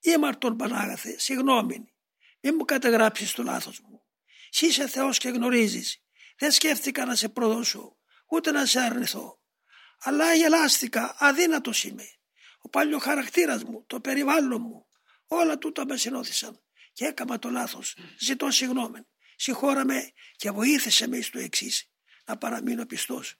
Ήμαρτον Πανάγαθε, συγγνώμη, μην μου καταγράψεις το λάθος μου. Συ είσαι Θεός και γνωρίζεις. Δεν σκέφτηκα να σε προδώσω, ούτε να σε αρνηθώ. Αλλά γελάστηκα, αδύνατος είμαι. Ο παλιό χαρακτήρα μου, το περιβάλλον μου, όλα τούτα με συνόθησαν και έκανα το λάθος. Ζητώ συγγνώμη. Συγχώραμε και βοήθησε με στο εξής να παραμείνω πιστός